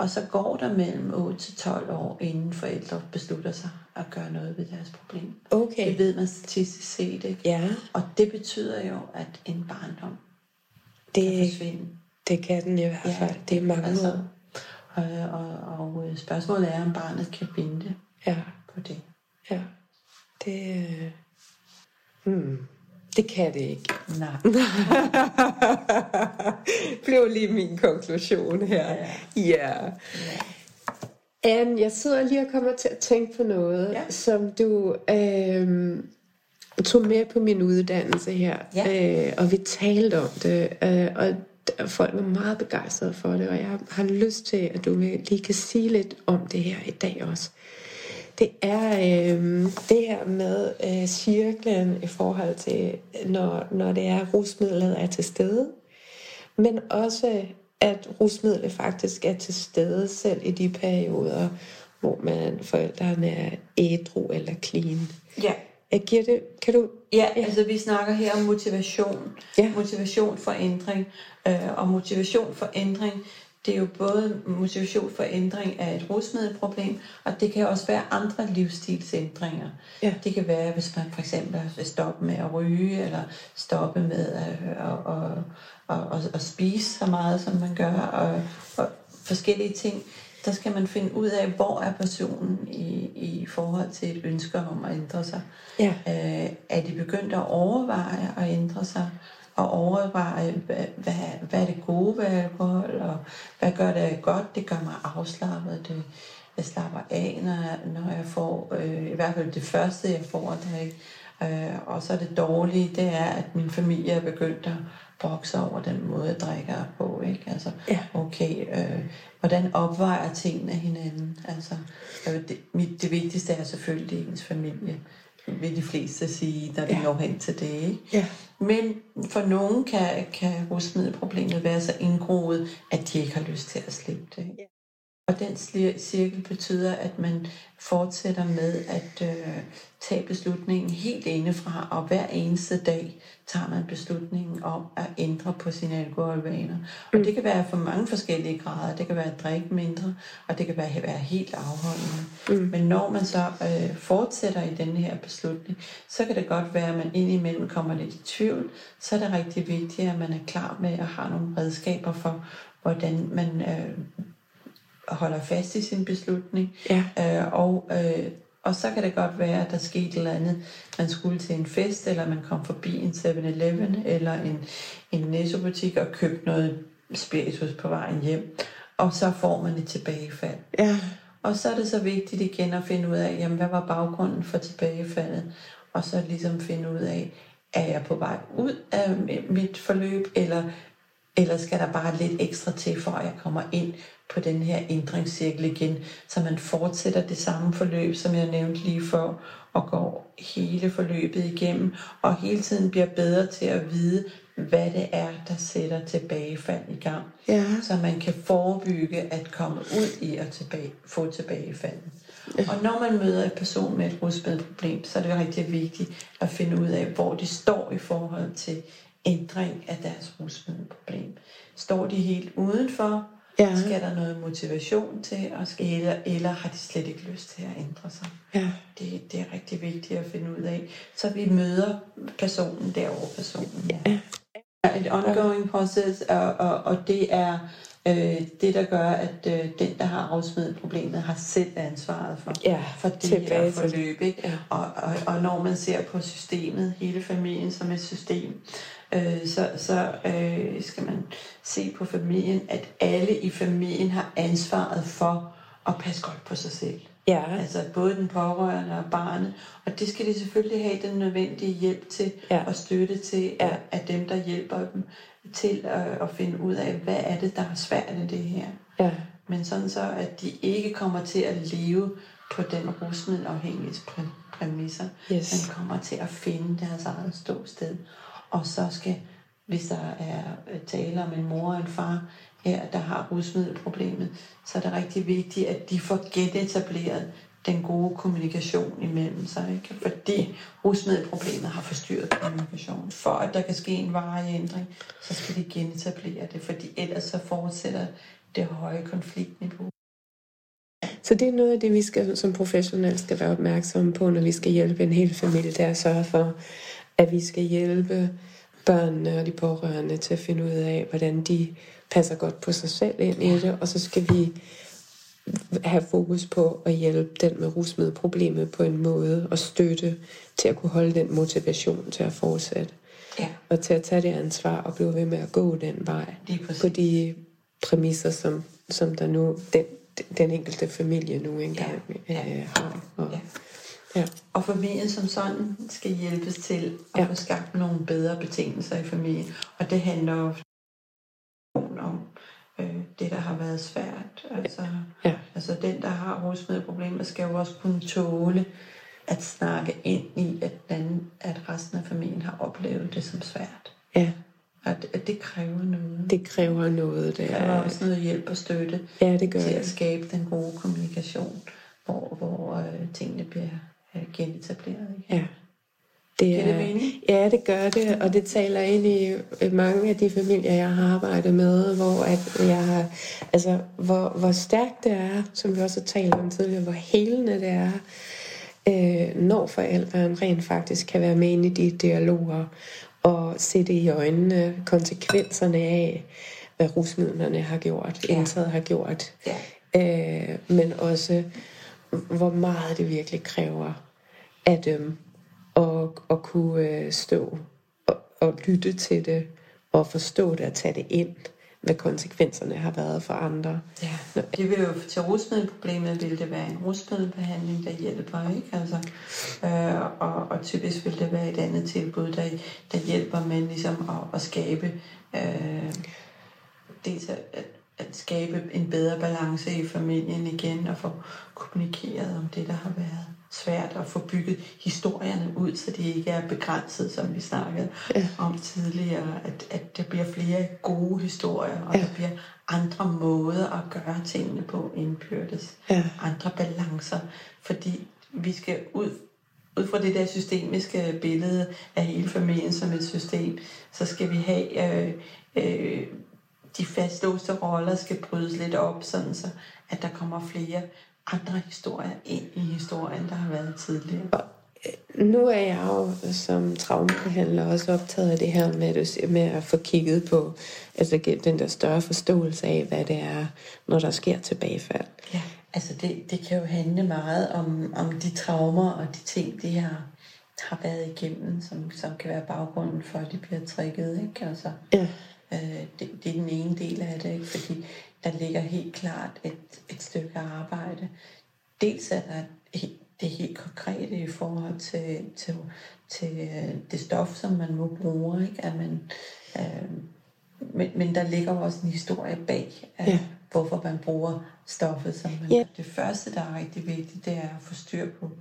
Speaker 2: og så går der mellem 8 til 12 år, inden forældre beslutter sig at gøre noget ved deres problem.
Speaker 1: Okay.
Speaker 2: Det ved man statistisk set, ikke?
Speaker 1: Ja,
Speaker 2: Og det betyder jo, at en barndom kan
Speaker 1: det,
Speaker 2: forsvinde.
Speaker 1: det kan den i hvert
Speaker 2: Ja,
Speaker 1: fald. Det er mange
Speaker 2: altså,
Speaker 1: år.
Speaker 2: og, og, og øh, spørgsmålet er, om barnet kan vente
Speaker 1: Ja,
Speaker 2: på det.
Speaker 1: ja. Det, øh, hmm. Det kan det ikke.
Speaker 2: Nej.
Speaker 1: blev lige min konklusion her. Ja. Anne, jeg sidder lige og kommer til at tænke på noget,
Speaker 2: Ja.
Speaker 1: som du øh, tog med på min uddannelse her.
Speaker 2: Ja.
Speaker 1: Øh, og vi talte om det, øh, og folk var meget begejstrede for det, og jeg har lyst til, at du lige kan sige lidt om det her i dag også. Det er øh, det her med øh, cirklen i forhold til, når, når det er, rusmidlet er til stede, men også at rusmidlet faktisk er til stede selv i de perioder, hvor man forældrene er ædru eller clean.
Speaker 2: Ja.
Speaker 1: Jeg giver det, kan du...
Speaker 2: Ja, altså vi snakker her om motivation.
Speaker 1: Ja.
Speaker 2: Motivation for ændring. Øh, og motivation for ændring, det er jo både motivation for ændring af et rusmiddelproblem, og det kan også være andre livsstilsændringer.
Speaker 1: Ja.
Speaker 2: Det kan være, hvis man for eksempel vil stoppe med at ryge, eller stoppe med at, at, at, at, at, at spise så meget, som man gør, og, og forskellige ting. Der skal man finde ud af, hvor er personen i, i forhold til et ønske om at ændre sig.
Speaker 1: Ja.
Speaker 2: Øh, er de begyndt at overveje at ændre sig, og overveje, hvad, hvad, hvad er det gode ved alkohol, og hvad gør det godt? Det gør mig afslappet, det, jeg slapper af, når, jeg- når jeg får, øh, i hvert fald det første, jeg får at drikke. Øh, og så det dårlige, det er, at min familie er begyndt at brokse over den måde, jeg drikker på. Ikke? Altså,
Speaker 1: Ja.
Speaker 2: okay, øh, hvordan opvejer tingene hinanden? Altså, øh, det, mit, det vigtigste er selvfølgelig ens familie, vil de fleste sige, når de
Speaker 1: Ja.
Speaker 2: når hen til det. Ikke?
Speaker 1: Ja.
Speaker 2: Men for nogen kan, kan rusmiddelproblemet være så indgroet, at de ikke har lyst til at slippe det. Ikke? Og den cirkel betyder, at man fortsætter med at øh, tage beslutningen helt indefra, og hver eneste dag tager man beslutningen om at ændre på sine alkoholvaner. Og det kan være for mange forskellige grader. Det kan være at drikke mindre, og det kan være at være helt afholdende. Mm. Men når man så øh, fortsætter i den her beslutning, så kan det godt være, at man indimellem kommer lidt i tvivl. Så er det rigtig vigtigt, at man er klar med at have nogle redskaber for, hvordan man øh, holder fast i sin beslutning.
Speaker 1: Ja.
Speaker 2: Øh, og, øh, og så kan det godt være, at der skete et eller andet. Man skulle til en fest, eller man kom forbi en 7-Eleven, eller en, en Netto-butik og købte noget spiritus på vejen hjem. Og så får man et tilbagefald.
Speaker 1: Ja.
Speaker 2: Og så er det så vigtigt igen at finde ud af, jamen, hvad var baggrunden for tilbagefaldet? Og så ligesom finde ud af, er jeg på vej ud af mi- mit forløb, eller, eller skal der bare lidt ekstra til, for at jeg kommer ind på den her ændringscirkel igen, så man fortsætter det samme forløb, som jeg nævnte lige før, og går hele forløbet igennem, og hele tiden bliver bedre til at vide, hvad det er, der sætter tilbagefald i gang
Speaker 1: Ja.
Speaker 2: så man kan forebygge at komme ud i at tilbage, få tilbagefald. Og når man møder en person med et rusmiddelproblem, så er det rigtig vigtigt at finde ud af, hvor de står i forhold til ændring af deres rusmiddelproblem. Står de helt udenfor?
Speaker 1: Ja.
Speaker 2: Skal der noget motivation til? Og skal, eller, eller har de slet ikke lyst til at ændre sig?
Speaker 1: Ja.
Speaker 2: Det, det er rigtig vigtigt at finde ud af. Så vi møder personen der, hvor personen er. er et ongoing process, og, og, og det er Øh, det, der gør, at øh, den, der har afsmiddelproblemet, har selv ansvaret for,
Speaker 1: Ja,
Speaker 2: for det her forløb. Ikke?
Speaker 1: Ja.
Speaker 2: Og, og, og når man ser på systemet, hele familien som et system, øh, så, så øh, skal man se på familien, at alle i familien har ansvaret for at passe godt på sig selv.
Speaker 1: Ja,
Speaker 2: Altså både den pårørende og barnet. Og det skal de selvfølgelig have den nødvendige hjælp til
Speaker 1: Ja.
Speaker 2: og støtte til
Speaker 1: Ja.
Speaker 2: af, af dem, der hjælper dem til at, at finde ud af, hvad er det, der er svært i det her.
Speaker 1: ja,
Speaker 2: Men sådan så, at de ikke kommer til at leve på den rusmiddelafhængige præ- præmisser,
Speaker 1: Yes.
Speaker 2: men kommer til at finde deres eget ståsted. Og så skal, hvis der er øh, tale om en mor og en far her, der har rusmiddelproblemet, så er det rigtig vigtigt, at de får genetableret den gode kommunikation imellem sig. Ikke? Fordi rusmiddelproblemet har forstyrret kommunikationen. For at der kan ske en varig ændring, så skal de genetablere det, fordi ellers så fortsætter det høje konfliktniveau.
Speaker 1: Så det er noget af det, vi skal, som professionelle skal være opmærksomme på, når vi skal hjælpe en hel familie, der er at sørge for, at vi skal hjælpe børnene og de pårørende til at finde ud af, hvordan de passer godt på sig selv ind i det, og så skal vi have fokus på at hjælpe den med rusmiddelproblemet på en måde og støtte til at kunne holde den motivation til at fortsætte.
Speaker 2: Ja,
Speaker 1: Og til at tage det ansvar og blive ved med at gå den vej på de præmisser, som, som der nu den, den enkelte familie nu engang
Speaker 2: ja.
Speaker 1: øh, har. Og,
Speaker 2: Ja.
Speaker 1: Ja.
Speaker 2: Og familien som sådan skal hjælpes til at
Speaker 1: Ja.
Speaker 2: få skabt nogle bedre betingelser i familien. Og det handler jo om øh, det, der har været svært. Altså,
Speaker 1: Ja.
Speaker 2: altså den, der har rusmiddelproblemer, skal jo også kunne tåle at snakke ind i, at, den, at resten af familien har oplevet det som svært.
Speaker 1: ja,
Speaker 2: At, at det kræver noget.
Speaker 1: det kræver noget. Det
Speaker 2: kræver
Speaker 1: er,
Speaker 2: også noget hjælp og støtte
Speaker 1: ja, det gør
Speaker 2: til at
Speaker 1: det.
Speaker 2: skabe den gode kommunikation, hvor, hvor øh, tingene bliver øh, genetableret. Ikke?
Speaker 1: Ja. Det
Speaker 2: det
Speaker 1: er,
Speaker 2: mening?
Speaker 1: ja, det gør det, og det taler ind i øh, mange af de familier, jeg har arbejdet med, hvor, at jeg har, altså, hvor, hvor stærkt det er, som vi også har talt om tidligere, hvor helende det er, øh, når forældrene rent faktisk kan være med ind i de dialoger og se det i øjnene, konsekvenserne af, hvad rusmidlerne har gjort,
Speaker 2: Ja.
Speaker 1: indtaget har gjort,
Speaker 2: Ja.
Speaker 1: øh, men også hvor meget det virkelig kræver af dem at, at kunne øh, stå og, og lytte til det og forstå det og tage det ind, hvad konsekvenserne har været for andre.
Speaker 2: Ja.
Speaker 1: Nå.
Speaker 2: Det vil jo til rusmiddelproblemet vil det være en rusmiddelbehandling, der hjælper, ikke? Altså, øh, og, og typisk vil det være et andet tilbud, der, der hjælper med ligesom at, at skabe øh, dels at, at, skabe en bedre balance i familien igen og få kommunikeret om det, der har været svært at få bygget historierne ud, så de ikke er begrænset, som vi snakkede
Speaker 1: Ja.
Speaker 2: om tidligere, at, at der bliver flere gode historier, og
Speaker 1: Ja.
Speaker 2: der bliver andre måder at gøre tingene på indbyrdes.
Speaker 1: Ja.
Speaker 2: Andre balancer, fordi vi skal ud, ud fra det der systemiske billede af hele familien som et system, så skal vi have øh, øh, de fastlåste roller skal brydes lidt op, sådan så at der kommer flere andre historier ind i historien, der har været tidligere.
Speaker 1: Nu er jeg jo som traumebehandler også optaget af det her med, at med at få kigget på altså den der større forståelse af, hvad det er, når der sker tilbagefald.
Speaker 2: Ja, altså det, det kan jo handle meget om, om de traumer og de ting, de har, har været igennem, som, som kan være baggrunden for, at de bliver trigget. Ikke? Altså,
Speaker 1: Ja.
Speaker 2: Øh, det, det er den ene del af det, ikke? fordi der ligger helt klart et, et stykke arbejde. Dels er der det helt konkrete i forhold til, til, til øh, det stof, som man må bruge. Ikke? At man, øh, men, men der ligger også en historie bag, af,
Speaker 1: Ja.
Speaker 2: hvorfor man stoffet, som man
Speaker 1: Ja.
Speaker 2: Det første, der er rigtig vigtigt, det er at få styr på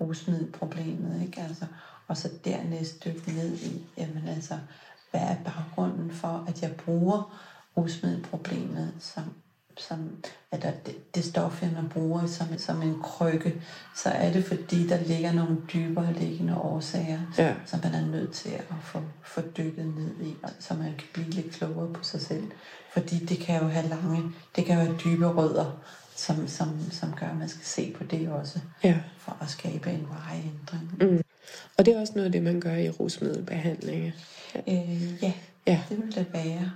Speaker 2: rusmiddelproblemet, ikke? Altså, og så dernæst dykke ned i, jamen altså, hvad er baggrunden for, at jeg bruger rusmiddelproblemet som, som at det, det stof, jeg bruger som, som en krykke, så er det fordi, der ligger nogle dybere liggende årsager,
Speaker 1: Ja.
Speaker 2: som man er nødt til at få, få dykket ned i, så man kan blive lidt klogere på sig selv. Fordi det kan jo have lange, det kan jo have dybe rødder, som, som, som gør, at man skal se på det også,
Speaker 1: Ja.
Speaker 2: for at skabe en varig ændring.
Speaker 1: Mm. Og det er også noget af det, man gør i rusmiddelbehandling.
Speaker 2: Øh, ja,
Speaker 1: Ja.
Speaker 2: det vil det være.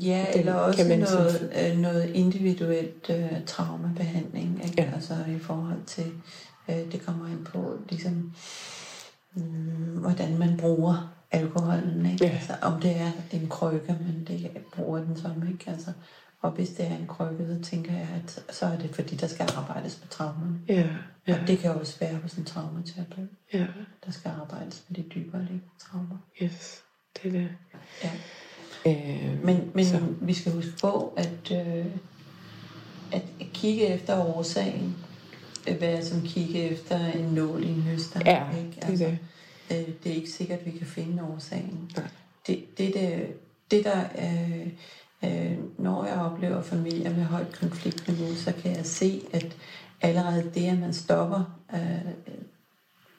Speaker 2: Ja,
Speaker 1: Den
Speaker 2: eller også
Speaker 1: kan man
Speaker 2: noget, øh, noget individuelt øh, traumabehandling, ikke?
Speaker 1: Ja.
Speaker 2: altså i forhold til, øh, det kommer ind på, ligesom, mm, hvordan man bruger alkoholen, ikke?
Speaker 1: Ja.
Speaker 2: Altså, om det er en krykke, men det bruger den som, ikke? Altså, og hvis det er en krykke, så tænker jeg, at så er det fordi, der skal arbejdes med traumerne.
Speaker 1: Ja,
Speaker 2: Ja.
Speaker 1: ja,
Speaker 2: Og det kan også være hos en traumaterapeut,
Speaker 1: ja,
Speaker 2: der skal arbejdes med de dybere liggende traumer.
Speaker 1: yes, det er det.
Speaker 2: Ja.
Speaker 1: Øh,
Speaker 2: Men, men
Speaker 1: Så.
Speaker 2: vi skal huske på, at, øh, at kigge efter årsagen, vil være som kigge efter en nål i en høster.
Speaker 1: Ja,
Speaker 2: ikke?
Speaker 1: det er det.
Speaker 2: Øh, det er ikke sikkert, at vi kan finde årsagen.
Speaker 1: Nej.
Speaker 2: Det, det, det, det der, øh, øh, når jeg oplever familier med højt konfliktniveau, så kan jeg se, at allerede det, at man stopper øh,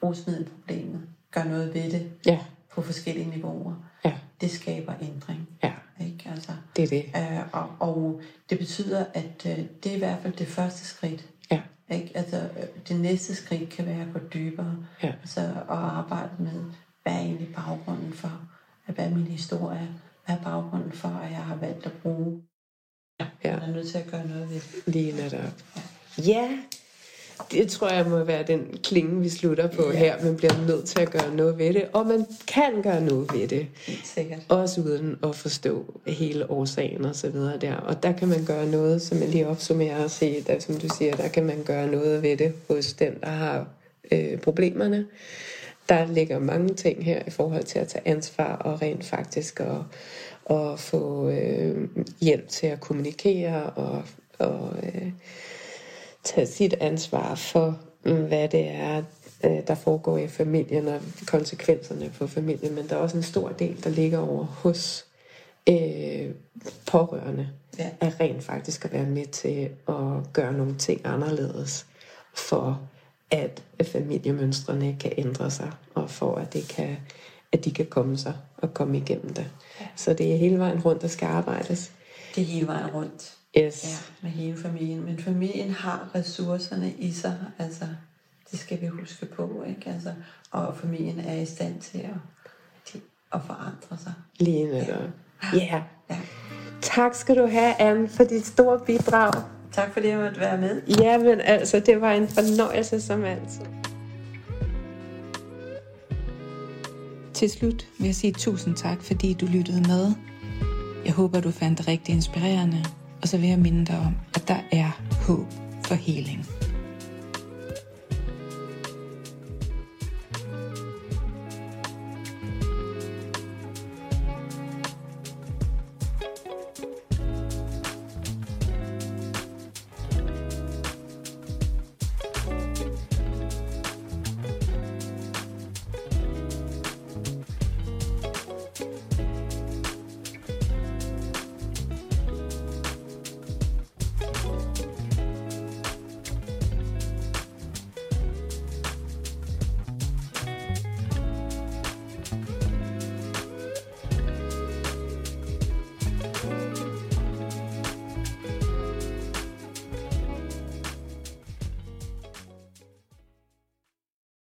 Speaker 2: rusmiddelproblemet, gør noget ved det
Speaker 1: ja,
Speaker 2: på forskellige niveauer,
Speaker 1: ja,
Speaker 2: det skaber ændring.
Speaker 1: ja,
Speaker 2: Ikke? Altså,
Speaker 1: det er det.
Speaker 2: Øh, og, og det betyder, at øh, det er i hvert fald det første skridt.
Speaker 1: Ja,
Speaker 2: Ikke? Altså, øh, det næste skridt kan være at gå dybere.
Speaker 1: Ja.
Speaker 2: Altså, at arbejde med, hvad er egentlig baggrunden for, hvad er min historie, hvad er baggrunden for, at jeg har valgt at bruge.
Speaker 1: ja,
Speaker 2: Jeg er nødt til at gøre noget ved det.
Speaker 1: lige netop. Ja, det tror jeg må være den klinge, vi slutter på
Speaker 2: Ja.
Speaker 1: her. Man bliver nødt til at gøre noget ved det, og man kan gøre noget ved det.
Speaker 2: Sikkert.
Speaker 1: Også uden at forstå hele årsagen og så videre der. Og der kan man gøre noget, som jeg lige opsummerer og se, der, som du siger, der kan man gøre noget ved det hos den, der har øh, problemerne. Der ligger mange ting her i forhold til at tage ansvar og rent faktisk at, at få øh, hjælp til at kommunikere og, og øh, tage sit ansvar for, mm, hvad det er, øh, der foregår i familien og konsekvenserne for familien. Men der er også en stor del, der ligger over hos øh, pårørende.
Speaker 2: Ja.
Speaker 1: At rent faktisk at være med til at gøre nogle ting anderledes for at familiemønstrene kan ændre sig, og for at, det kan, at de kan komme sig og komme igennem det.
Speaker 2: Ja.
Speaker 1: Så det er hele vejen rundt, der skal arbejdes.
Speaker 2: Det er hele vejen rundt.
Speaker 1: Yes.
Speaker 2: Ja, med hele familien. Men familien har ressourcerne i sig. Altså, det skal vi huske på. Ikke? Altså, og familien er i stand til at, til at forandre sig.
Speaker 1: Lige netop. Ja. Yeah.
Speaker 2: Ja.
Speaker 1: Tak skal du have, Anne, for dit store bidrag.
Speaker 2: Tak fordi jeg måtte være med.
Speaker 1: Jamen altså, det var en fornøjelse som altid.
Speaker 3: Til slut vil jeg sige tusind tak, fordi du lyttede med. Jeg håber, du fandt det rigtig inspirerende, og så vil jeg minde dig om, at der er håb for heling.